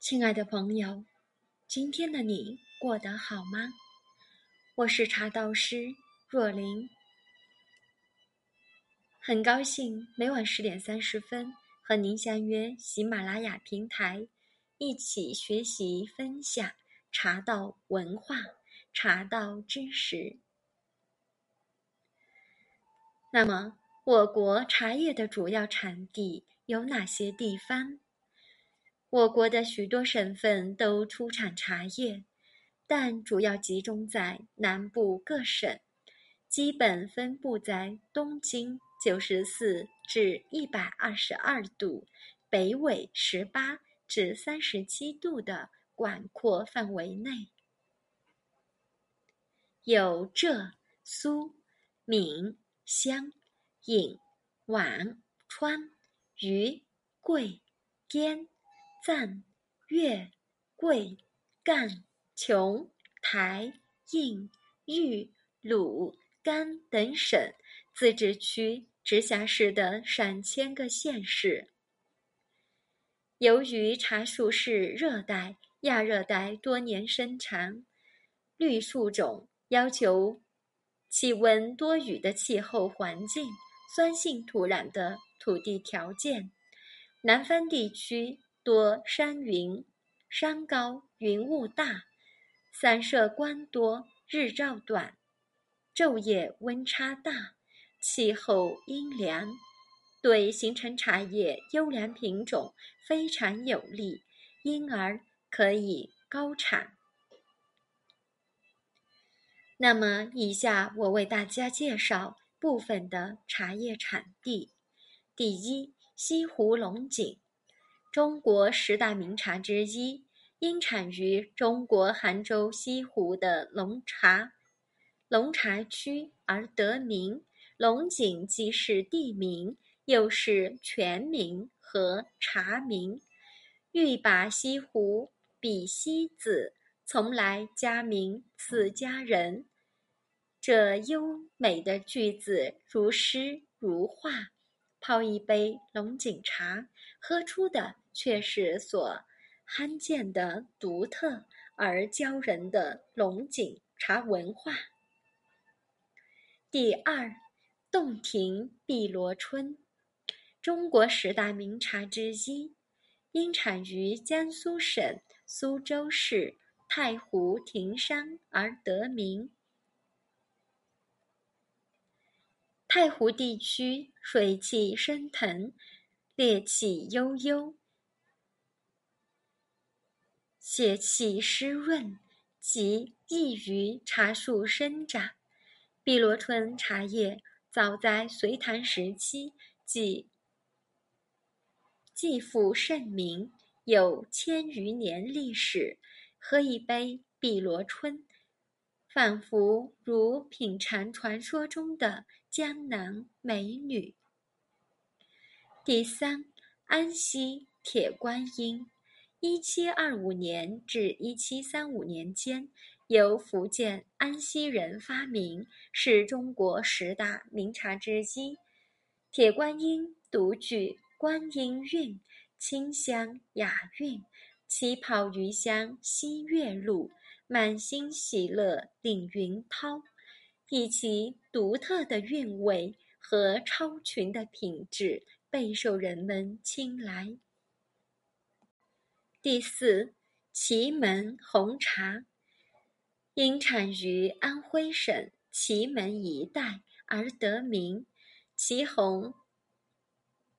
亲爱的朋友，今天的你过得好吗？我是茶道师若琳，很高兴每晚十点三十分和您相约喜马拉雅平台，一起学习分享茶道文化、茶道知识。那么，我国茶叶的主要产地有哪些地方？我国的许多省份都出产茶叶，但主要集中在南部各省，基本分布在东经九十四至一百二十二度、北纬十八至三十七度的广阔范围内，有浙、苏、闽、湘、颍、皖、川、渝、桂、滇。赞、粤、桂、赣、琼、台、印、豫、鲁、甘等省、自治区、直辖市的上千个县市。由于茶树是热带、亚热带多年生长绿树种，要求气温多雨的气候环境、酸性土壤的土地条件，南方地区。多山云，山高云雾大，散射光多，日照短，昼夜温差大，气候阴凉，对形成茶叶优良品种非常有利，因而可以高产。那么，以下我为大家介绍部分的茶叶产地。第一，西湖龙井。中国十大名茶之一，因产于中国杭州西湖的龙茶龙茶区而得名。龙井既是地名，又是泉名和茶名。欲把西湖比西子，从来佳名此佳人。这优美的句子如诗如画。泡一杯龙井茶，喝出的却是所罕见的独特而骄人的龙井茶文化。第二，洞庭碧螺春，中国十大名茶之一，因产于江苏省苏州市太湖亭山而得名。太湖地区水气升腾，烈气悠悠，血气湿润，极易于茶树生长。碧螺春茶叶早在隋唐时期即既负盛名，有千余年历史。喝一杯碧螺春，仿佛如品尝传说中的。江南美女。第三，安溪铁观音，一七二五年至一七三五年间，由福建安溪人发明，是中国十大名茶之一。铁观音独具观音韵，清香雅韵，起泡余香吸月露，满心喜乐领云涛。以其独特的韵味和超群的品质，备受人们青睐。第四，祁门红茶，因产于安徽省祁门一带而得名。祁红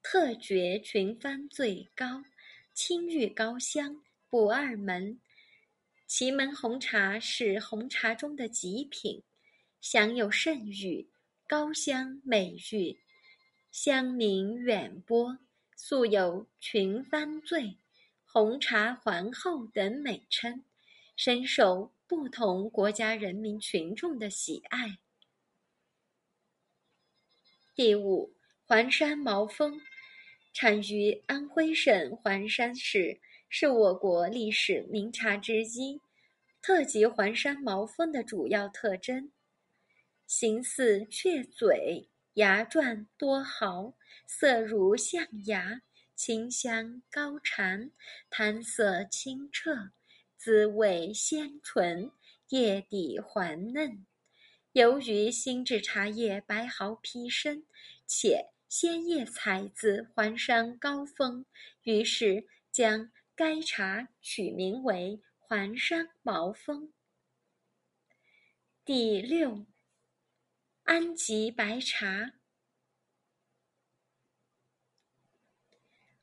特绝群芳最高，清玉高香，不二门。祁门红茶是红茶中的极品。享有盛誉，高香美誉，香名远播，素有“群芳醉”“红茶皇后”等美称，深受不同国家人民群众的喜爱。第五，黄山毛峰，产于安徽省黄山市，是我国历史名茶之一。特级黄山毛峰的主要特征。形似雀嘴，牙状多毫，色如象牙，清香高蝉，汤色清澈，滋味鲜醇，叶底黄嫩。由于新制茶叶白毫皮深，且鲜叶采自黄山高峰，于是将该茶取名为黄山毛峰。第六，安吉白茶。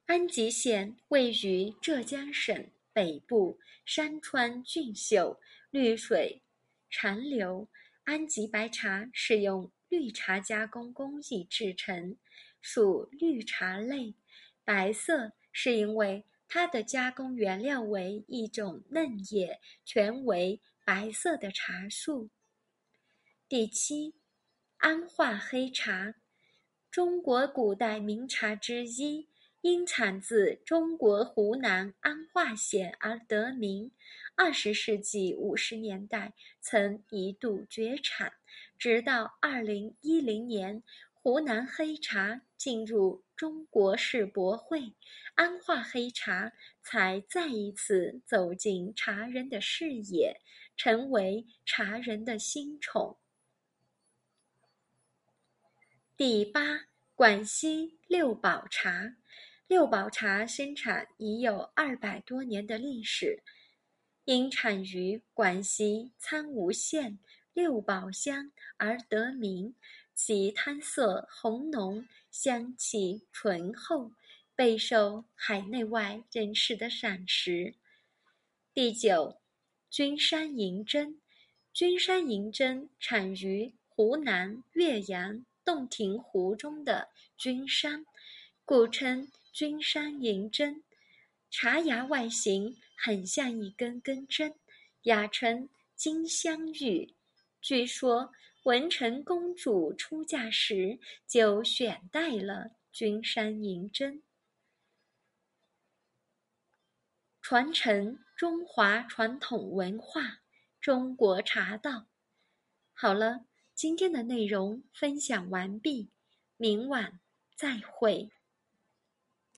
安吉县位于浙江省北部，山川俊秀，绿水长流。安吉白茶是用绿茶加工工艺制成，属绿茶类。白色是因为它的加工原料为一种嫩叶，全为白色的茶树。第七，安化黑茶，中国古代名茶之一。因产自中国湖南安化县而得名。二十世纪五十年代曾一度绝产，直到二零一零年，湖南黑茶进入中国世博会，安化黑茶才再一次走进茶人的视野，成为茶人的新宠。第八，广西六堡茶。六堡茶生产已有二百多年的历史，因产于广西苍梧县六堡乡而得名。其汤色红浓，香气醇厚，备受海内外人士的赏识。第九，君山银针。君山银针产于湖南岳阳洞庭湖中的君山，故称。君山银针，茶芽外形很像一根根针，雅称金镶玉。据说文成公主出嫁时就选戴了君山银针，传承中华传统文化，中国茶道。好了，今天的内容分享完毕，明晚再会。